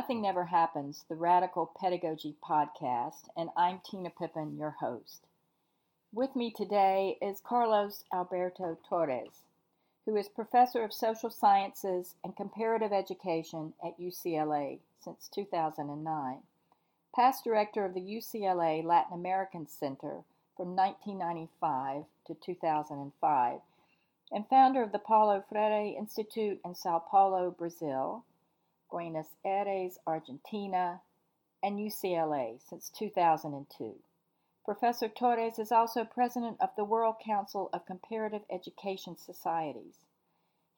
Nothing Never Happens, the Radical Pedagogy Podcast, and I'm Tina Pippin, your host. With me today is Carlos Alberto Torres, who is Professor of Social Sciences and Comparative Education at UCLA since 2009, past Director of the UCLA Latin American Center from 1995 to 2005, and founder of the Paulo Freire Institute in Sao Paulo, Brazil Buenos Aires, Argentina, and UCLA since 2002. Professor Torres is also president of the World Council of Comparative Education Societies.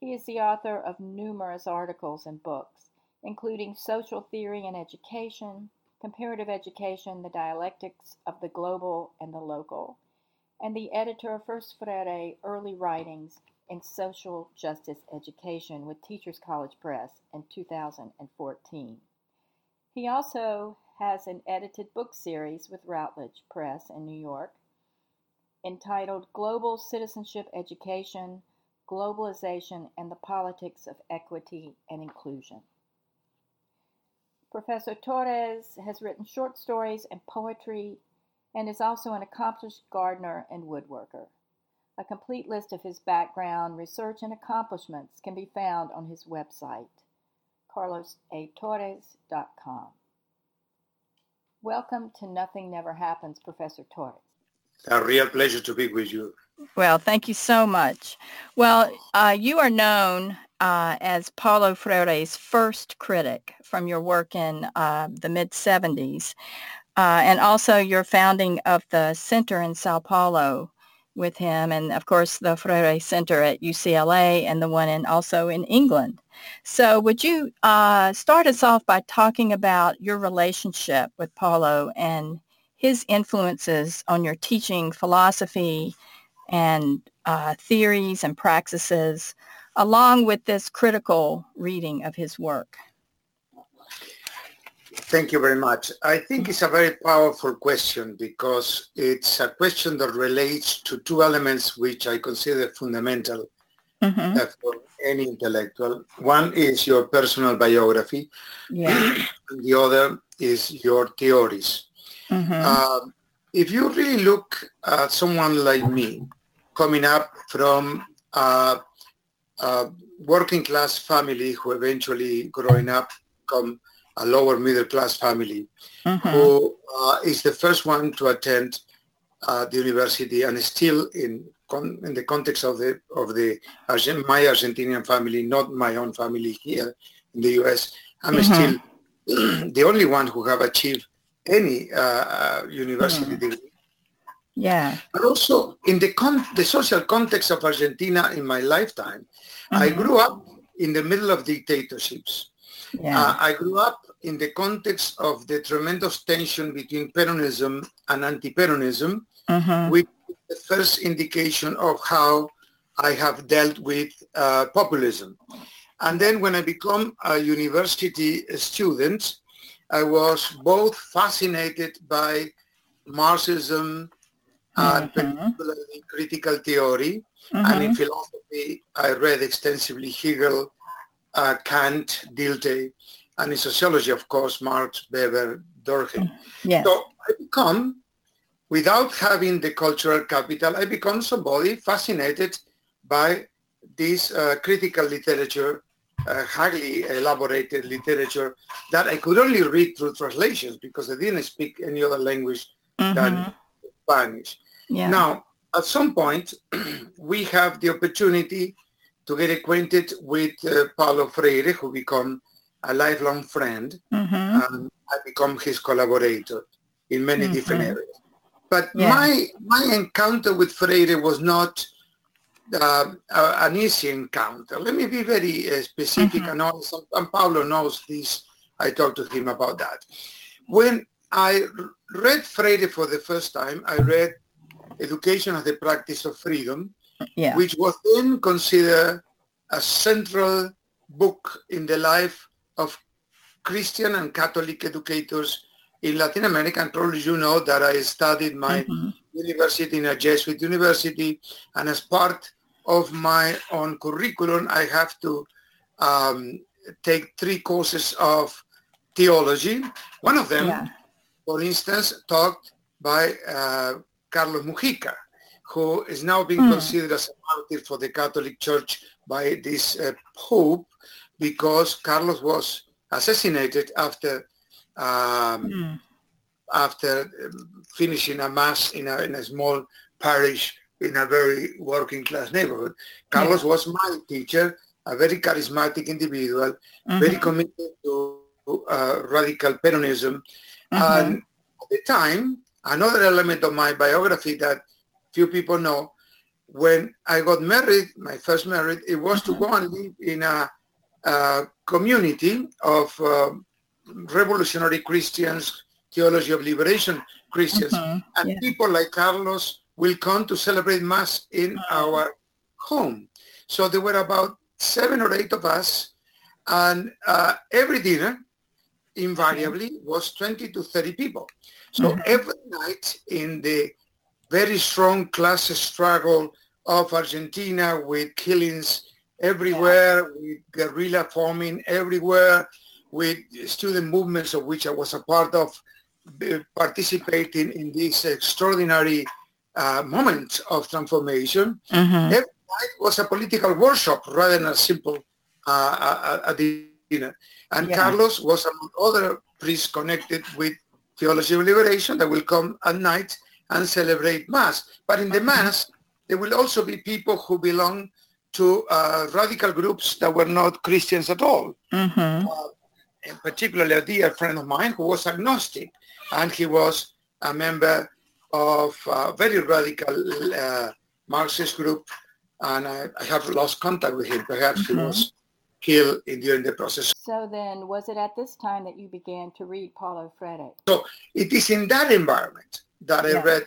He is the author of numerous articles and books, including Social Theory and Education, Comparative Education, The Dialectics of the Global and the Local, and the editor of First Freire Early Writings in Social Justice Education with Teachers College Press in 2014. He also has an edited book series with Routledge Press in New York entitled Global Citizenship Education, Globalization, and the Politics of Equity and Inclusion. Professor Torres has written short stories and poetry and is also an accomplished gardener and woodworker. A complete list of his background, research, and accomplishments can be found on his website, carlosatorres.com. Welcome to Nothing Never Happens, Professor Torres. A real pleasure to be with you. Well, thank you so much. Well, uh, you are known uh, as Paulo Freire's first critic from your work in uh, the mid-70s, uh, and also your founding of the center in Sao Paulo with him and of course the Freire Center at UCLA and the one in also in England. So would you uh, start us off by talking about your relationship with Paulo and his influences on your teaching philosophy and uh, theories and practices along with this critical reading of his work? Thank you very much. I think it's a very powerful question because it's a question that relates to two elements which I consider fundamental mm-hmm. for any intellectual. One is your personal biography. Yeah. the other is your theories. Mm-hmm. Uh, if you really look at someone like me coming up from a, a working class family who eventually growing up come a lower middle class family mm-hmm. who uh, is the first one to attend uh, the university and still in con- in the context of the of the my Argentinian family, not my own family here in the U.S. I'm mm-hmm. still the only one who have achieved any uh, uh university mm-hmm. degree. Yeah. But also in the con- the social context of Argentina in my lifetime, I mm-hmm. grew up in the middle of dictatorships. Yeah. Uh, I grew up in the context of the tremendous tension between Peronism and anti-Peronism, mm-hmm. which is the first indication of how I have dealt with uh, populism. And then when I become a university student, I was both fascinated by Marxism and mm-hmm. critical theory. Mm-hmm. And in philosophy, I read extensively Hegel uh, Kant, Dilthey, and in sociology, of course, Marx, Weber, Durkheim. So I become, without having the cultural capital, I become somebody fascinated by this uh, critical literature, uh, highly elaborated literature that I could only read through translations because I didn't speak any other language mm-hmm. than Spanish. Yeah. Now, at some point, we have the opportunity to get acquainted with uh, Paulo Freire, who become a lifelong friend, mm-hmm. and I become his collaborator in many mm-hmm. different areas. But yeah. my my encounter with Freire was not uh, an easy encounter. Let me be very uh, specific mm-hmm. and honest, and Paulo knows this. I talked to him about that. When I read Freire for the first time, I read Education as the Practice of Freedom, yeah. which was then considered a central book in the life of Christian and Catholic educators in Latin America. And probably you know that I studied my mm-hmm. university in a Jesuit university, and as part of my own curriculum, I have to um, take three courses of theology. One of them, yeah. for instance, talked by uh, Carlos Mujica, who is now being mm. considered as a martyr for the Catholic Church by this uh, Pope because Carlos was assassinated after um, mm. after um, finishing a mass in a, in a small parish in a very working class neighborhood. Carlos yeah. was my teacher, a very charismatic individual, mm-hmm. very committed to uh, radical Peronism. Mm-hmm. And at the time, another element of my biography that few people know, when I got married, my first marriage, it was to go and live in a, a community of uh, revolutionary Christians, theology of liberation Christians, mm-hmm. and yeah. people like Carlos will come to celebrate Mass in mm-hmm. our home. So there were about seven or eight of us, and uh, every dinner invariably was 20 to 30 people. So mm-hmm. every night in the very strong class struggle of Argentina with killings everywhere, with guerrilla forming everywhere, with student movements of which I was a part of, participating in this extraordinary uh, moment of transformation. Mm-hmm. Every night was a political workshop rather than a simple uh, a, a dinner. And yeah. Carlos was among other priests connected with Theology of Liberation that will come at night and celebrate Mass. But in the mm-hmm. Mass, there will also be people who belong to uh, radical groups that were not Christians at all. Mm-hmm. Uh, in particularly a dear friend of mine who was agnostic, and he was a member of a very radical uh, Marxist group, and I, I, have lost contact with him. Perhaps mm-hmm. he was killed in, during the process. So then, was it at this time that you began to read Paulo Freire? So it is in that environment that yeah. I read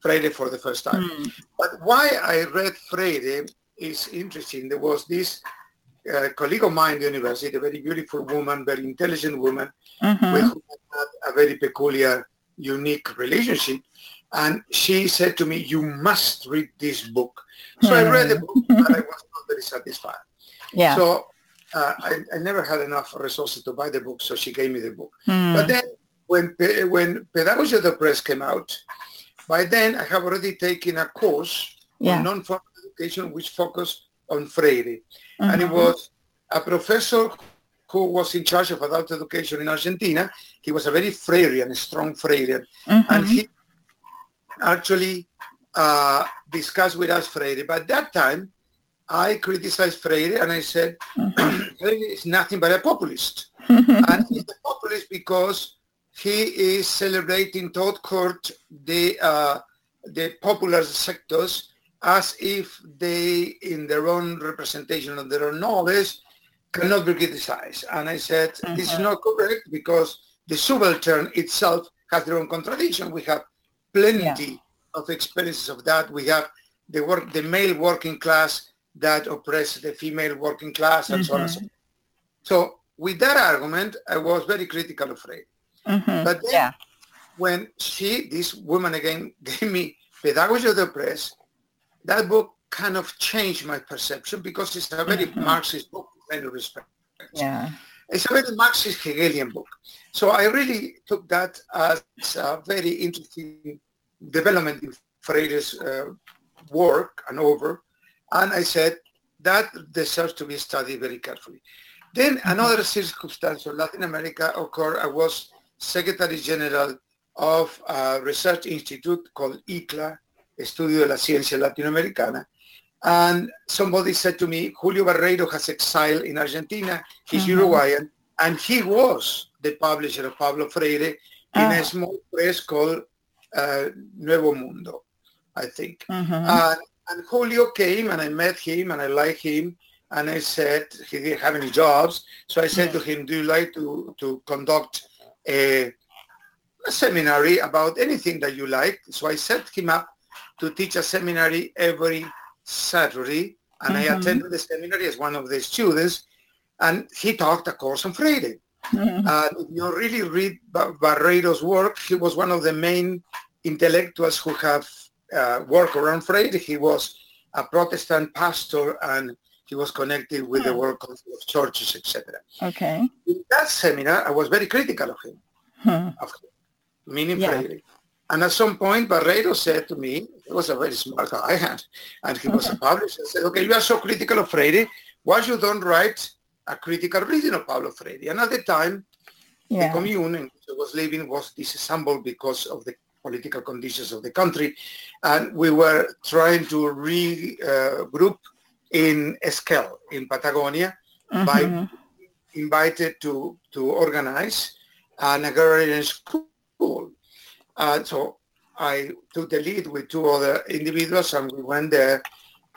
Freire for the first time. Mm. But why I read Freire is interesting. There was this uh, colleague of mine in the university, a very beautiful woman, very intelligent woman, mm-hmm. with whom I had a very peculiar, unique relationship. And she said to me, you must read this book. So mm. I read the book, but I was not very satisfied. Yeah. So uh, I, I, never had enough resources to buy the book, so she gave me the book. Mm. But then when, when Pedagogy of the Oppressed came out, by then I have already taken a course yeah. on non-formal education which focused on Freire. Mm-hmm. And it was a professor who was in charge of adult education in Argentina. He was a very Freirean, strong Freirean. Mm-hmm. And he actually uh, discussed with us Freire. But at that time, I criticized Freire and I said, mm-hmm. Freire is nothing but a populist. and he's a populist because he is celebrating tout court the, uh, the popular sectors as if they, in their own representation of their own knowledge, cannot be criticized. And I said, mm-hmm. this is not correct because the subaltern itself has their own contradiction. We have plenty yeah. of experiences of that. We have the work, the male working class that oppresses the female working class and mm-hmm. so on and so on. So with that argument, I was very critical of Freire. Mm-hmm. But then yeah. when she, this woman again, gave me Pedagogy of the Oppressed, that book kind of changed my perception because it's a very mm-hmm. Marxist book in many respects. Yeah. It's a very Marxist Hegelian book. So I really took that as a very interesting development in Freire's uh, work and over. And I said, that deserves to be studied very carefully. Then mm-hmm. another circumstance of Latin America occurred. I was Secretary General of a research institute called ICLA, Estudio de la Ciencia Latinoamericana. And somebody said to me, Julio Barreiro has exiled in Argentina. He's mm-hmm. Uruguayan. And he was the publisher of Pablo Freire in a ah. small press called uh, Nuevo Mundo, I think. Mm-hmm. Uh, and Julio came and I met him and I liked him. And I said, he didn't have any jobs. So I said to him, do you like to, to conduct a, a seminary about anything that you like? So I set him up to teach a seminary every Saturday, and mm-hmm. I attended the seminary as one of the students, and he taught a course on Freire. Mm-hmm. Uh, if you really read Barreiro's work, he was one of the main intellectuals who have uh, worked around Freire. He was a Protestant pastor and he was connected with the hmm. World Council of Churches, etc. Okay. In that seminar, I was very critical of him, hmm. of him meaning yeah. Freire. And at some point, Barreiro said to me, he was a very smart guy, and he was a publisher, said, okay, you are so critical of Freire, why you don't write a critical reading of Pablo Freire? And at the time, yeah. the commune in which I was living was disassembled because of the political conditions of the country. And we were trying to regroup uh, in Esquel, in Patagonia, mm-hmm. by invited to, to organize an agrarian school. Uh, so I took the lead with two other individuals and we went there.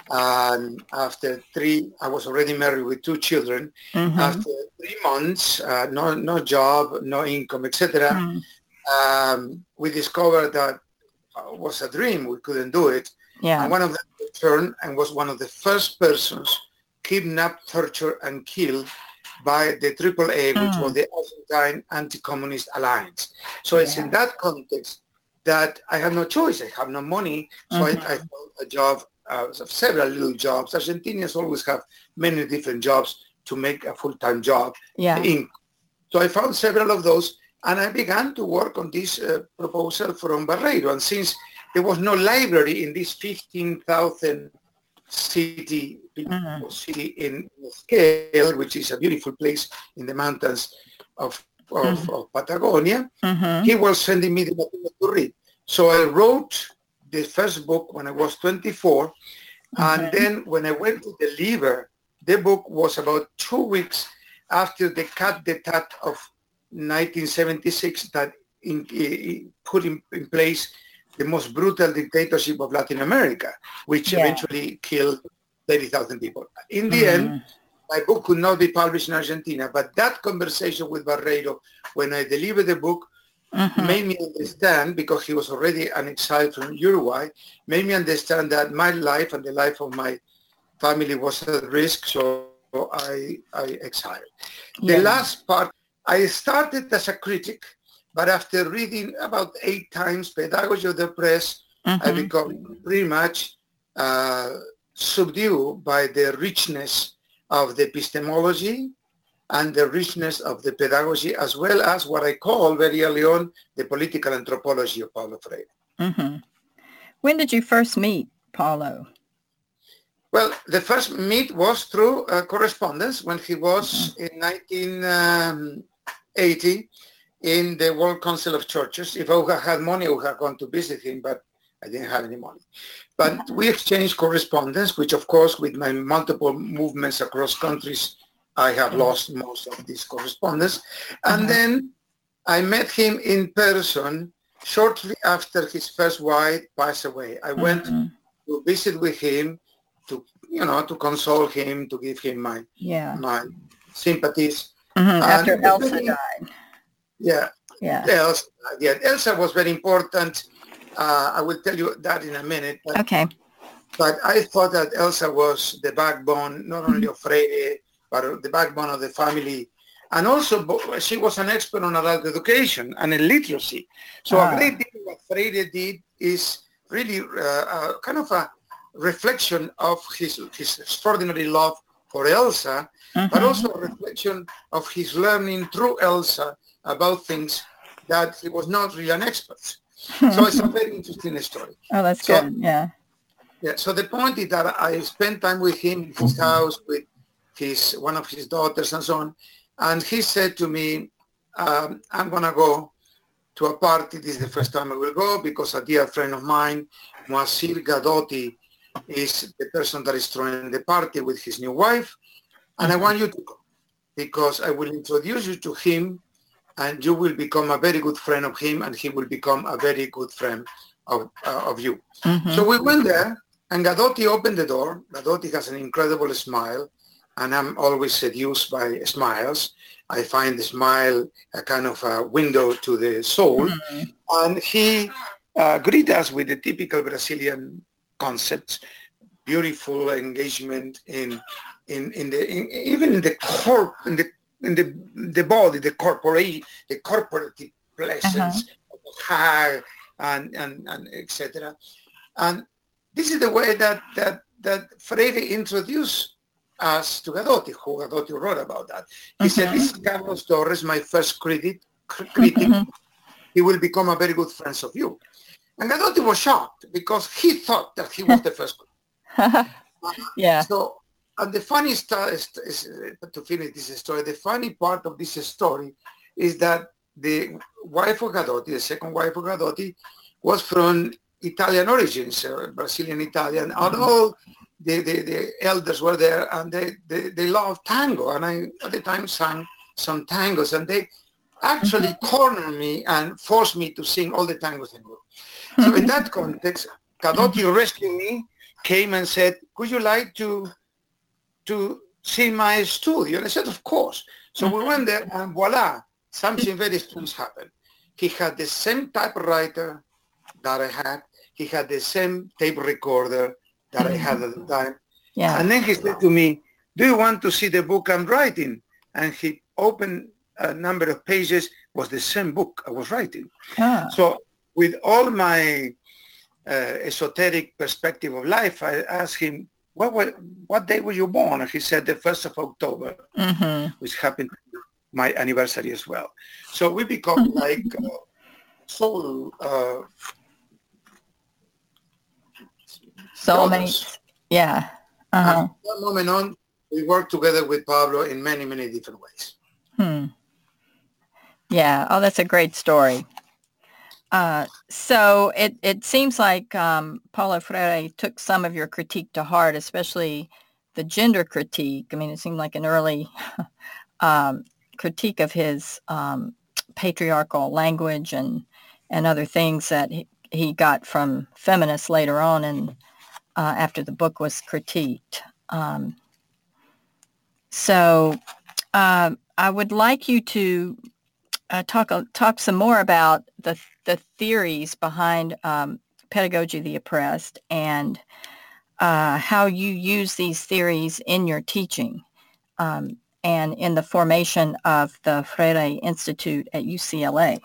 And after three, I was already married with two children. Mm-hmm. After three months, uh, no, no job, no income, etc., mm. um, we discovered that uh, was a dream. We couldn't do it. Yeah. And one of them returned and was one of the first persons kidnapped, tortured, and killed by the AAA, mm. which was the Argentine Anti-Communist Alliance. So yeah. it's in that context that I have no choice. I have no money, so mm-hmm. I, I found a job, uh, several little jobs. Argentinians always have many different jobs to make a full-time job. Yeah. In. So I found several of those, and I began to work on this uh, proposal from Barreiro. And since there was no library in this 15,000 city, mm-hmm. city in Esquel, which is a beautiful place in the mountains of, of, mm-hmm. of Patagonia. Mm-hmm. He was sending me the material to read. So I wrote the first book when I was 24. And then when I went to deliver, the book was about two weeks after the coup d'etat of 1976 that in, in, put in, in place the most brutal dictatorship of Latin America, which yeah. eventually killed 30,000 people. In the mm-hmm. end, my book could not be published in Argentina, but that conversation with Barreiro, when I delivered the book, mm-hmm. made me understand, because he was already an exile from Uruguay, made me understand that my life and the life of my family was at risk, so I, I exiled. Yeah. The last part, I started as a critic, but after reading about eight times Pedagogy of the Oppressed, mm-hmm. I become pretty much uh, subdued by the richness of the epistemology and the richness of the pedagogy, as well as what I call very early on the political anthropology of Paulo Freire. Mm-hmm. When did you first meet Paulo? Well, the first meet was through uh, correspondence when he was mm-hmm. in 1980 in the World Council of Churches. If I would had money, I would have gone to visit him, but I didn't have any money. But we exchanged correspondence, which of course with my multiple movements across countries, I have lost most of this correspondence. And mm-hmm. then I met him in person shortly after his first wife passed away. I went mm-hmm. to visit with him to, you know, to console him, to give him my yeah. my sympathies. Mm-hmm. After Elsa died. Yeah. Yeah. Elsa, yeah. Elsa was very important. Uh, I will tell you that in a minute. But, okay. But I thought that Elsa was the backbone, not only of Freire, but the backbone of the family. And also, she was an expert on adult education and literacy. So ah. a great deal what Freire did is really uh, kind of a reflection of his, his extraordinary love for Elsa, mm-hmm. but also a reflection of his learning through Elsa about things that he was not really an expert. so it's a very interesting story. Oh, that's so, good. Yeah. Yeah. So the point is that I spent time with him in his house with his one of his daughters and so on, and he said to me, um, "I'm gonna go to a party. This is the first time I will go because a dear friend of mine, Moacir Gadotti, is the person that is throwing the party with his new wife, and I want you to go because I will introduce you to him and you will become a very good friend of him and he will become a very good friend of, uh, of you. Mm-hmm. So we went there and Gadotti opened the door. Gadotti has an incredible smile and I'm always seduced by smiles. I find the smile a kind of a window to the soul. Mm-hmm. And he uh, greeted us with the typical Brazilian concepts, beautiful engagement in in, in the in, even in the core in the in the the body, the corporate, the corporate presence, uh-huh. and and and etc. And this is the way that that that Freire introduced us to Gadotti, who Gadotti wrote about that. He said, this is Carlos Torres, my first critic. critic. Mm-hmm. He will become a very good friend of you. And Gadotti was shocked because he thought that he was the first. yeah. So, and the funny story to finish this story, the funny part of this story is that the wife of Gadotti, the second wife of Gadotti, was from Italian origins, uh, Brazilian Italian, and mm-hmm. all the, the, the, elders were there and they, they, they loved tango. And I, at the time, sang some tangos and they actually mm-hmm. cornered me and forced me to sing all the tangos in group. So in that context, Gadotti rescued me, came and said, would you like to, to see my studio? And I said, of course. So we went there and voila, something very strange happened. He had the same typewriter that I had. He had the same tape recorder that I had at the time. Yeah. And then he said to me, do you want to see the book I'm writing? And he opened a number of pages, was the same book I was writing. Ah. So with all my uh, esoteric perspective of life, I asked him, what, what, what day were you born? And he said the 1st of October, mm-hmm. which happened my anniversary as well. So we become like uh, soul uh, soulmates. Yeah. Uh-huh. from that moment on, we work together with Pablo in many, many different ways. Hmm. Yeah. Oh, that's a great story. Uh, so it, it seems like um, Paulo Freire took some of your critique to heart, especially the gender critique. I mean, it seemed like an early um, critique of his um, patriarchal language and and other things that he, he got from feminists later on and uh, after the book was critiqued. Um, so uh, I would like you to uh, talk talk some more about the the theories behind um, pedagogy of the oppressed and uh, how you use these theories in your teaching um, and in the formation of the Freire Institute at UCLA.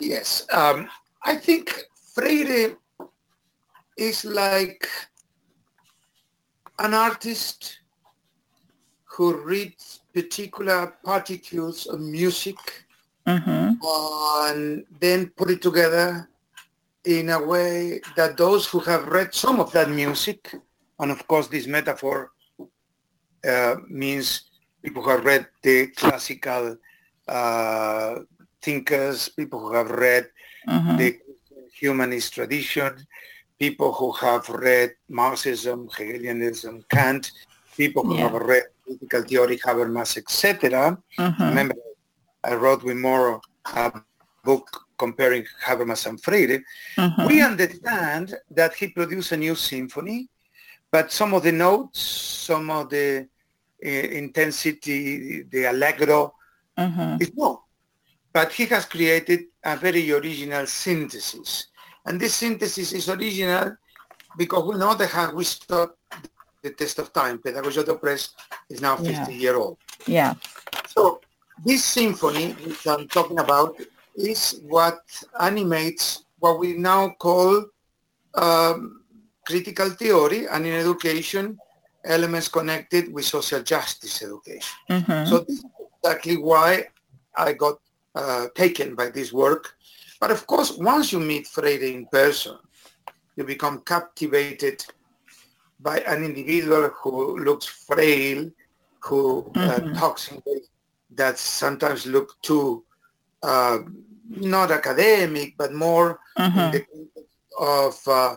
Yes, um, I think Freire is like an artist who reads particular particles of music mm-hmm. and then put it together in a way that those who have read some of that music, and of course this metaphor uh, means people who have read the classical uh, thinkers, people who have read mm-hmm. the humanist tradition, people who have read Marxism, Hegelianism, Kant, people who yeah. have read political theory, Habermas, etc. Mm-hmm. Remember, I wrote with Morrow a book comparing Habermas and Freire. Mm-hmm. We understand that he produced a new symphony, but some of the notes, some of the uh, intensity, the allegro, mm-hmm. is no but he has created a very original synthesis. And this synthesis is original because we know that how we stood the test of time. Pedagogy of the Oppressed is now 50 yeah. year old. Yeah. So this symphony, which I'm talking about, is what animates what we now call um, critical theory and in education, elements connected with social justice education. Mm-hmm. So this is exactly why I got uh, taken by this work. But of course, once you meet Freire in person, you become captivated by an individual who looks frail, who uh, mm-hmm. uh, talks in ways that sometimes look too uh, not academic, but more mm-hmm. of uh,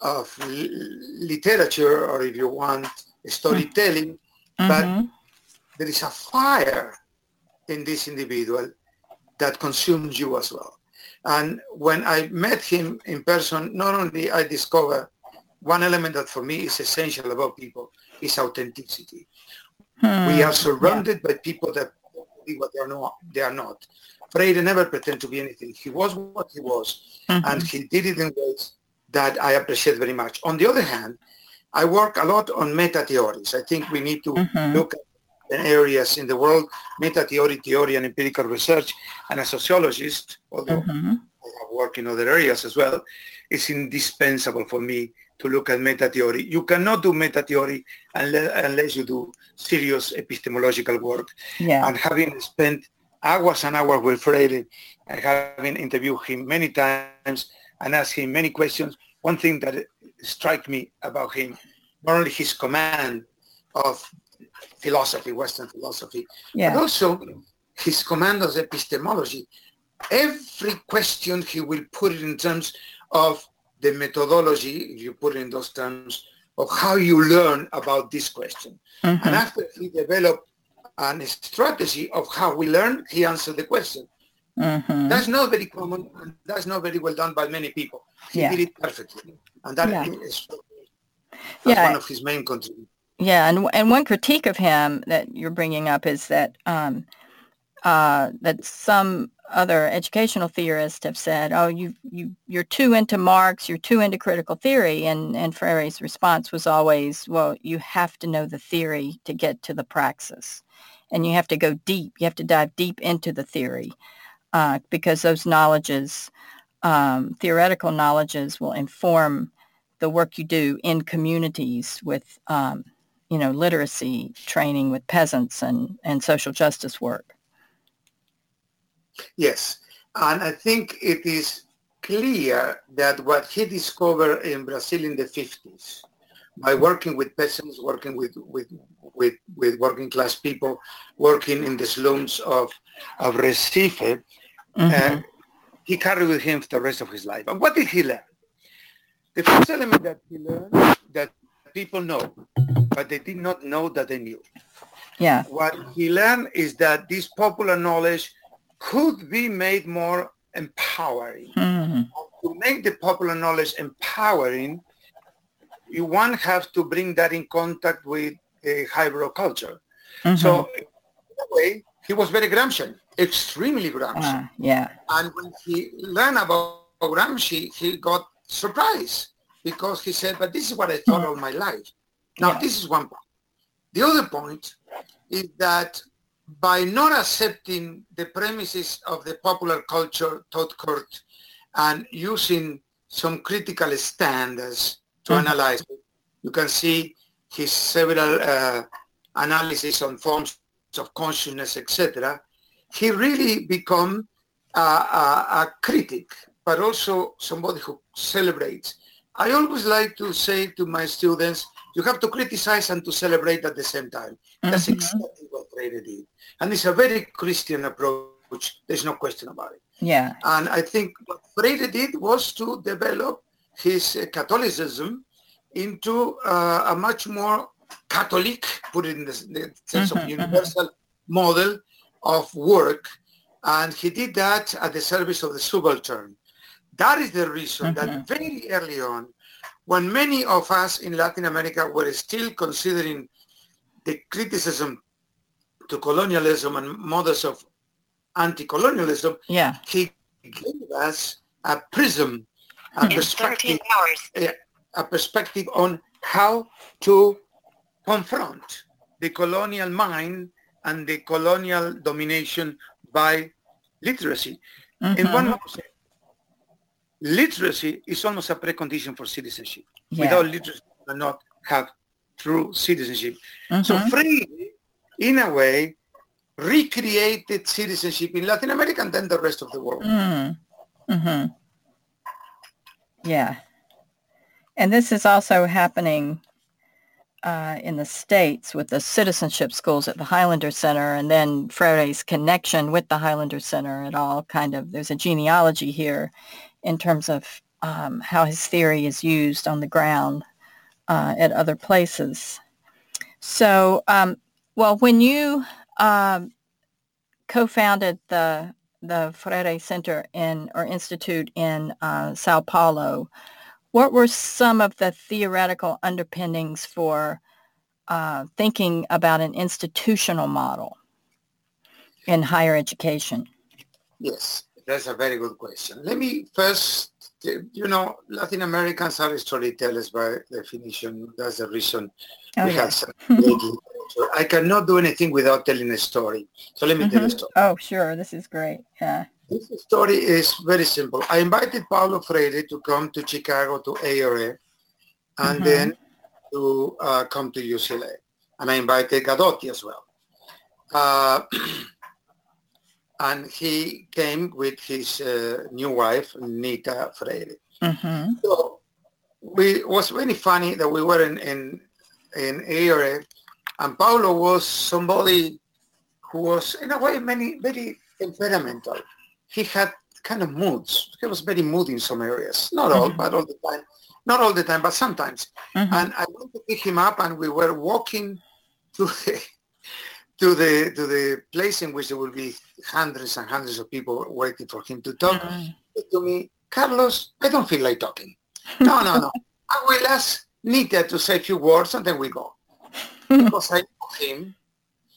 of literature, or if you want, storytelling. Mm-hmm. But there is a fire in this individual that consumes you as well. And when I met him in person, not only I discovered one element that for me is essential about people is authenticity. Hmm. We are surrounded yeah. by people that what they are not. They are not. Freire never pretended to be anything. He was what he was, mm-hmm. and he did it in ways that I appreciate very much. On the other hand, I work a lot on meta theories. I think we need to mm-hmm. look at areas in the world, meta theory, theory, and empirical research, and as a sociologist, although mm-hmm. I have worked in other areas as well, is indispensable for me to look at meta theory. You cannot do meta theory unless, unless you do serious epistemological work. Yeah. And having spent hours and hours with Freire, and having interviewed him many times and asked him many questions, one thing that struck me about him, not only his command of philosophy, Western philosophy, yeah. but also his command of epistemology. Every question he will put it in terms of the methodology, if you put it in those terms, of how you learn about this question. Mm-hmm. And after he developed a strategy of how we learn, he answered the question. Mm-hmm. That's not very common, and that's not very well done by many people. He yeah. did it perfectly, and that yeah. is yeah. one of his main contributions. Yeah, and and one critique of him that you're bringing up is that um, uh, that some other educational theorists have said, "Oh, you you you're too into Marx, you're too into critical theory," and and Freire's response was always, "Well, you have to know the theory to get to the praxis, and you have to go deep. You have to dive deep into the theory, uh, because those knowledges, um, theoretical knowledges, will inform the work you do in communities with." Um, you know, literacy training with peasants and, and social justice work. Yes, and I think it is clear that what he discovered in Brazil in the 50s, by working with peasants, working with, with, with, with working class people, working in the slums of, of Recife, mm-hmm. uh, he carried with him the rest of his life. And what did he learn? The first element that he learned that people know, but they did not know that they knew. Yeah. What he learned is that this popular knowledge could be made more empowering. Mm-hmm. To make the popular knowledge empowering, you one have to bring that in contact with a hybrid culture. Mm-hmm. So in a way, he was very Gramscian, extremely Gramscian. Uh, yeah. And when he learned about Gramsci, he got surprised because he said, but this is what I thought mm-hmm. all my life. Now, yeah. this is one point. The other point is that by not accepting the premises of the popular culture tout court and using some critical standards to mm-hmm. analyze it, you can see his several uh, analysis on forms of consciousness, etc. He really become a, a, a critic, but also somebody who celebrates. I always like to say to my students, you have to criticize and to celebrate at the same time. That's mm-hmm. exactly what Freire did. And it's a very Christian approach. There's no question about it. Yeah. And I think what Freire did was to develop his uh, Catholicism into uh, a much more Catholic, put it in the, the sense mm-hmm, of mm-hmm. universal model of work. And he did that at the service of the subaltern. That is the reason that mm-hmm. very early on, when many of us in Latin America were still considering the criticism to colonialism and models of anti-colonialism, yeah. he gave us a prism, a perspective, a, a perspective on how to confront the colonial mind and the colonial domination by literacy. Mm-hmm. In one literacy is almost a precondition for citizenship. Yeah. Without literacy, you cannot have true citizenship. Mm-hmm. So Freire, in a way, recreated citizenship in Latin America and then the rest of the world. Mm-hmm. mm-hmm. Yeah. And this is also happening uh, in the States with the citizenship schools at the Highlander Center and then Freire's connection with the Highlander Center. It all kind of, there's a genealogy here in terms of um, how his theory is used on the ground uh, at other places. So, um, well, when you um, co-founded the the Freire Center in or Institute in uh, Sao Paulo, what were some of the theoretical underpinnings for uh, thinking about an institutional model in higher education? Yes, that's a very good question. Let me first, you know, Latin Americans are storytellers by definition. That's the reason oh, we yeah. have some I cannot do anything without telling a story. So let me mm-hmm. tell a mm-hmm. story. Oh, sure. This is great. Yeah. This story is very simple. I invited Paulo Freire to come to Chicago to AERA and mm-hmm. then to uh, come to UCLA. And I invited Gadotti as well. Uh, and he came with his uh, new wife, Nita Freire. Mm-hmm. So we, it was very funny that we were in, in, in AERA, and Paulo was somebody who was, in a way, many, very temperamental. He had kind of moods. He was very moody in some areas. Not all, mm-hmm. but all the time. Not all the time, but sometimes. Mm-hmm. And I went to pick him up, and we were walking to the, to the to the place in which there will be hundreds and hundreds of people waiting for him to talk. Mm-hmm. To me, Carlos, I don't feel like talking. No, no, no. I will ask Nita to say a few words, and then we go. because I know him,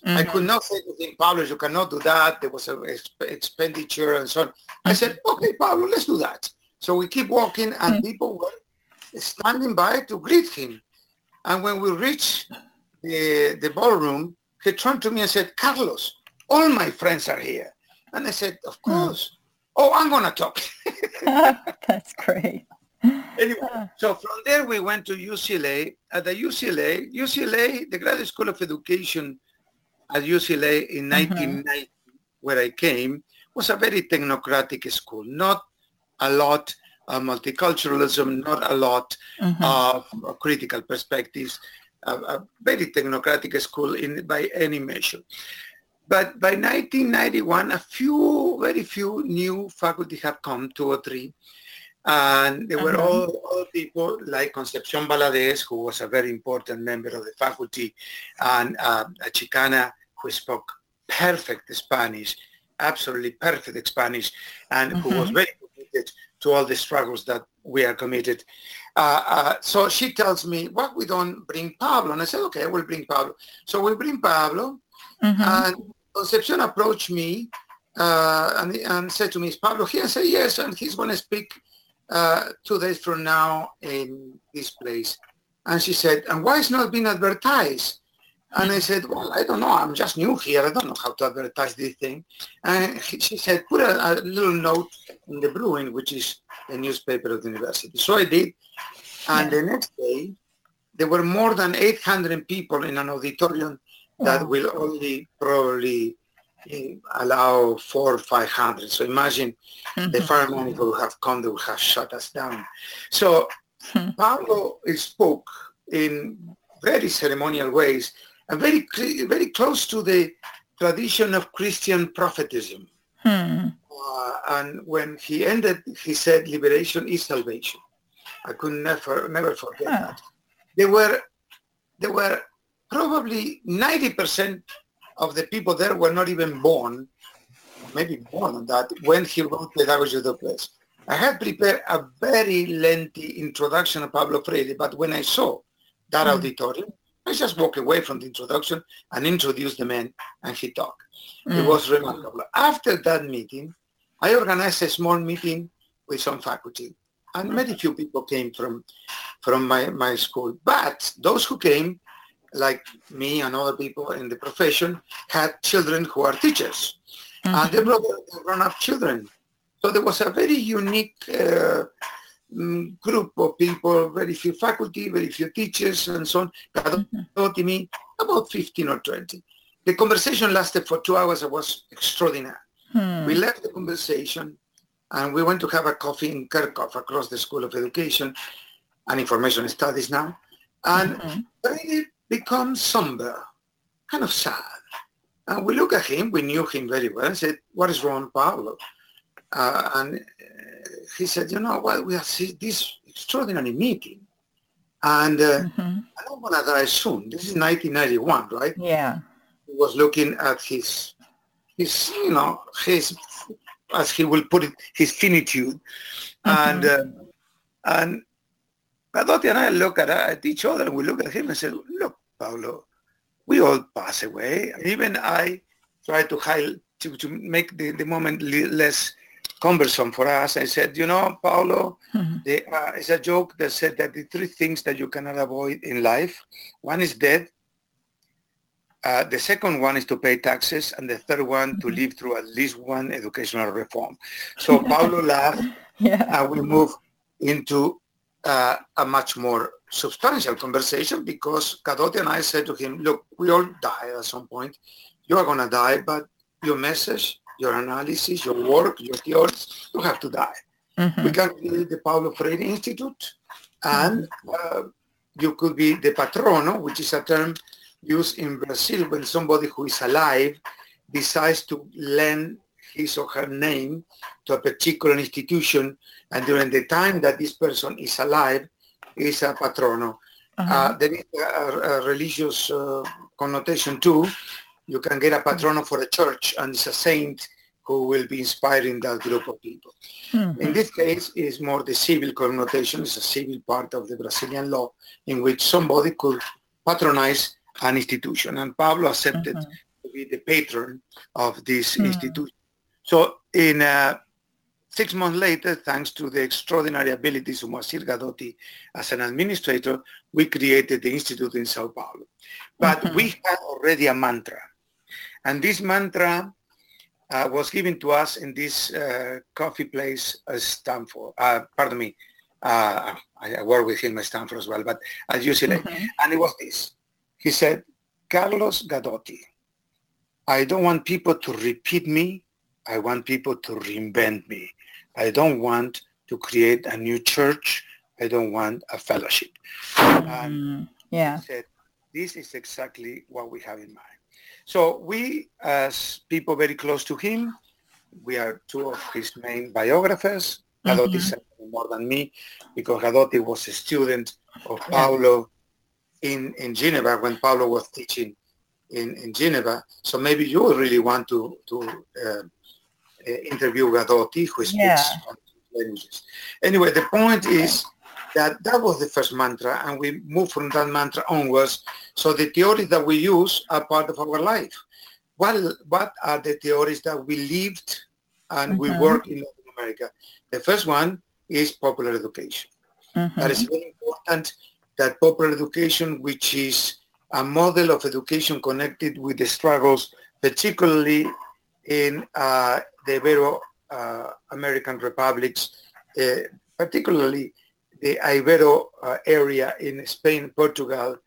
Mm-hmm. I could not say to him, Pablo, you cannot do that. There was an expenditure and so on. I said, okay, Pablo, let's do that. So we keep walking and mm-hmm. people were standing by to greet him. And when we reached the, the ballroom, he turned to me and said, Carlos, all my friends are here. And I said, of mm. course. Oh, I'm going to talk. That's great. Anyway, so from there we went to UCLA. At the UCLA, UCLA, the Graduate School of Education at UCLA in 1990, mm-hmm. where I came, was a very technocratic school. Not a lot of multiculturalism, not a lot mm-hmm. of critical perspectives. A, a, very technocratic school in by any measure. But by 1991, a few, very few new faculty had come, two or three, and they were uh-huh. all, all, people like Concepcion Valadez, who was a very important member of the faculty, and uh, a Chicana who spoke perfect Spanish, absolutely perfect Spanish, and mm-hmm. who was mm-hmm. very committed to all the struggles that we are committed. Uh, uh, so she tells me, "What we don't bring Pablo?" And I said, "Okay, we'll bring Pablo." So we bring Pablo, mm-hmm. and Concepcion approached me uh, and, and, said to me, "Is Pablo here?" I said, "Yes," and he's going to speak uh, two days from now in this place. And she said, "And why is not being advertised?" And I said, well, I don't know. I'm just new here. I don't know how to advertise this thing. And she said, put a, a little note in the Bruin, which is the newspaper of the university. So I did. And the next day, there were more than 800 people in an auditorium that will only probably eh, allow four or 500. So imagine mm-hmm. the firemen who have come, they would have shut us down. So mm-hmm. Paulo spoke in very ceremonial ways and very, very close to the tradition of Christian prophetism. Hmm. Uh, and when he ended, he said, "Liberation is salvation." I could never, never forget huh. that. There were, there were probably ninety percent of the people there were not even born, maybe more than that, when he wrote Pedagogy of the Place. I had prepared a very lengthy introduction of Pablo Freire, but when I saw that mm. auditorium, I just walked away from the introduction and introduced the man and he talked. Mm. It was remarkable. After that meeting, I organized a small meeting with some faculty and very few people came from from my, my school. But those who came, like me and other people in the profession, had children who are teachers. Mm-hmm. And they brought grown-up children. So there was a very unique uh, Mm, group of people, very few faculty, very few teachers, and so on. mm-hmm. me about 15 or 20. The conversation lasted for two hours. It was extraordinary. Hmm. We left the conversation and we went to have a coffee in Kerckhoff across the School of Education and Information Studies now. And mm-hmm. it becomes somber, kind of sad. And we look at him, we knew him very well, and said, what is wrong, Pablo? Uh, and he said, you know what, we have this extraordinary meeting. And uh, mm-hmm. I don't want to die soon. This is 1991, right? Yeah. He was looking at his, his, you know, his, as he will put it, his finitude. Mm-hmm. And, uh, and and I look at, at each other and we look at him and say, look, Paulo, we all pass away. Even I try to, high, to, to make the, the moment less cumbersome for us. I said, you know, Paulo, mm-hmm. the, uh, it's a joke that said that the three things that you cannot avoid in life, one is death, uh, the second one is to pay taxes, and the third one mm-hmm. to live through at least one educational reform. So Paulo laughed, yeah. and we moved into uh, a much more substantial conversation because Gadotti and I said to him, look, we all die at some point. You are going to die, but your message, your analysis, your work, your theories, you have to die. Mm-hmm. We can create the Paulo Freire Institute and uh, you could be the patrono, which is a term used in Brazil when somebody who is alive decides to lend his or her name to a particular institution and during the time that this person is alive is a patrono. Uh-huh. Uh, there is a, a religious uh, connotation too. You can get a patrono for a church and it's a saint who will be inspiring that group of people. Mm-hmm. In this case, it's more the civil connotation. It's a civil part of the Brazilian law in which somebody could patronize an institution. And Pablo accepted mm-hmm. to be the patron of this mm-hmm. institution. So in uh, six months later, thanks to the extraordinary abilities of Moacir Gadotti as an administrator, we created the institute in Sao Paulo. But mm-hmm. we had already a mantra. And this mantra uh, was given to us in this uh, coffee place at Stanford. Uh, pardon me. Uh, I, I work with him at Stanford as well, but at UCLA. Mm-hmm. And it was this. He said, Carlos Gadotti, I don't want people to repeat me. I want people to reinvent me. I don't want to create a new church. I don't want a fellowship. Mm, yeah. Said, this is exactly what we have in mind. So we, as people very close to him, we are two of his main biographers. Gadotti mm-hmm. more than me because Gadotti was a student of Paulo in, in Geneva when Paulo was teaching in, in Geneva. So maybe you really want to, to uh, uh interview Gadotti, who speaks yeah. languages. Anyway, the point is that that was the first mantra, and we moved from that mantra onwards. So the theories that we use are part of our life. What, what are the theories that we lived and mm-hmm. we work in Latin America? The first one is popular education. Mm-hmm. That is very important that popular education, which is a model of education connected with the struggles, particularly in uh, the Ibero uh, American republics, uh, particularly the Ibero uh, area in Spain, Portugal.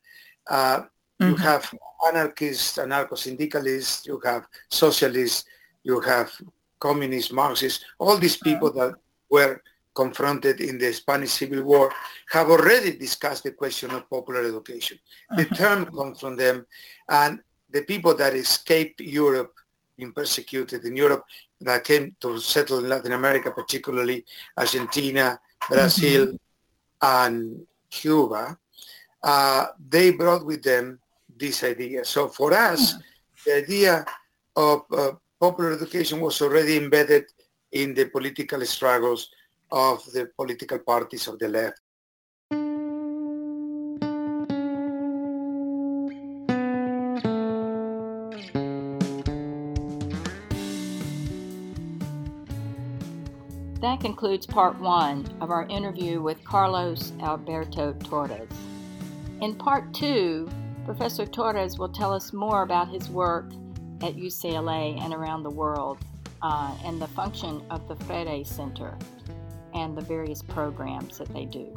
Mm-hmm. You have anarchists, anarcho-syndicalists, you have socialists, you have communists, Marxists, all these people that were confronted in the Spanish Civil War have already discussed the question of popular education. The uh-huh. term comes from them and the people that escaped Europe, being persecuted in Europe, that came to settle in Latin America, particularly Argentina, Brazil, mm-hmm. and Cuba, uh, they brought with them this idea. So for us, the idea of uh, popular education was already embedded in the political struggles of the political parties of the left. That concludes part one of our interview with Carlos Alberto Torres. In part two, Professor Torres will tell us more about his work at UCLA and around the world uh, and the function of the Freire Center and the various programs that they do.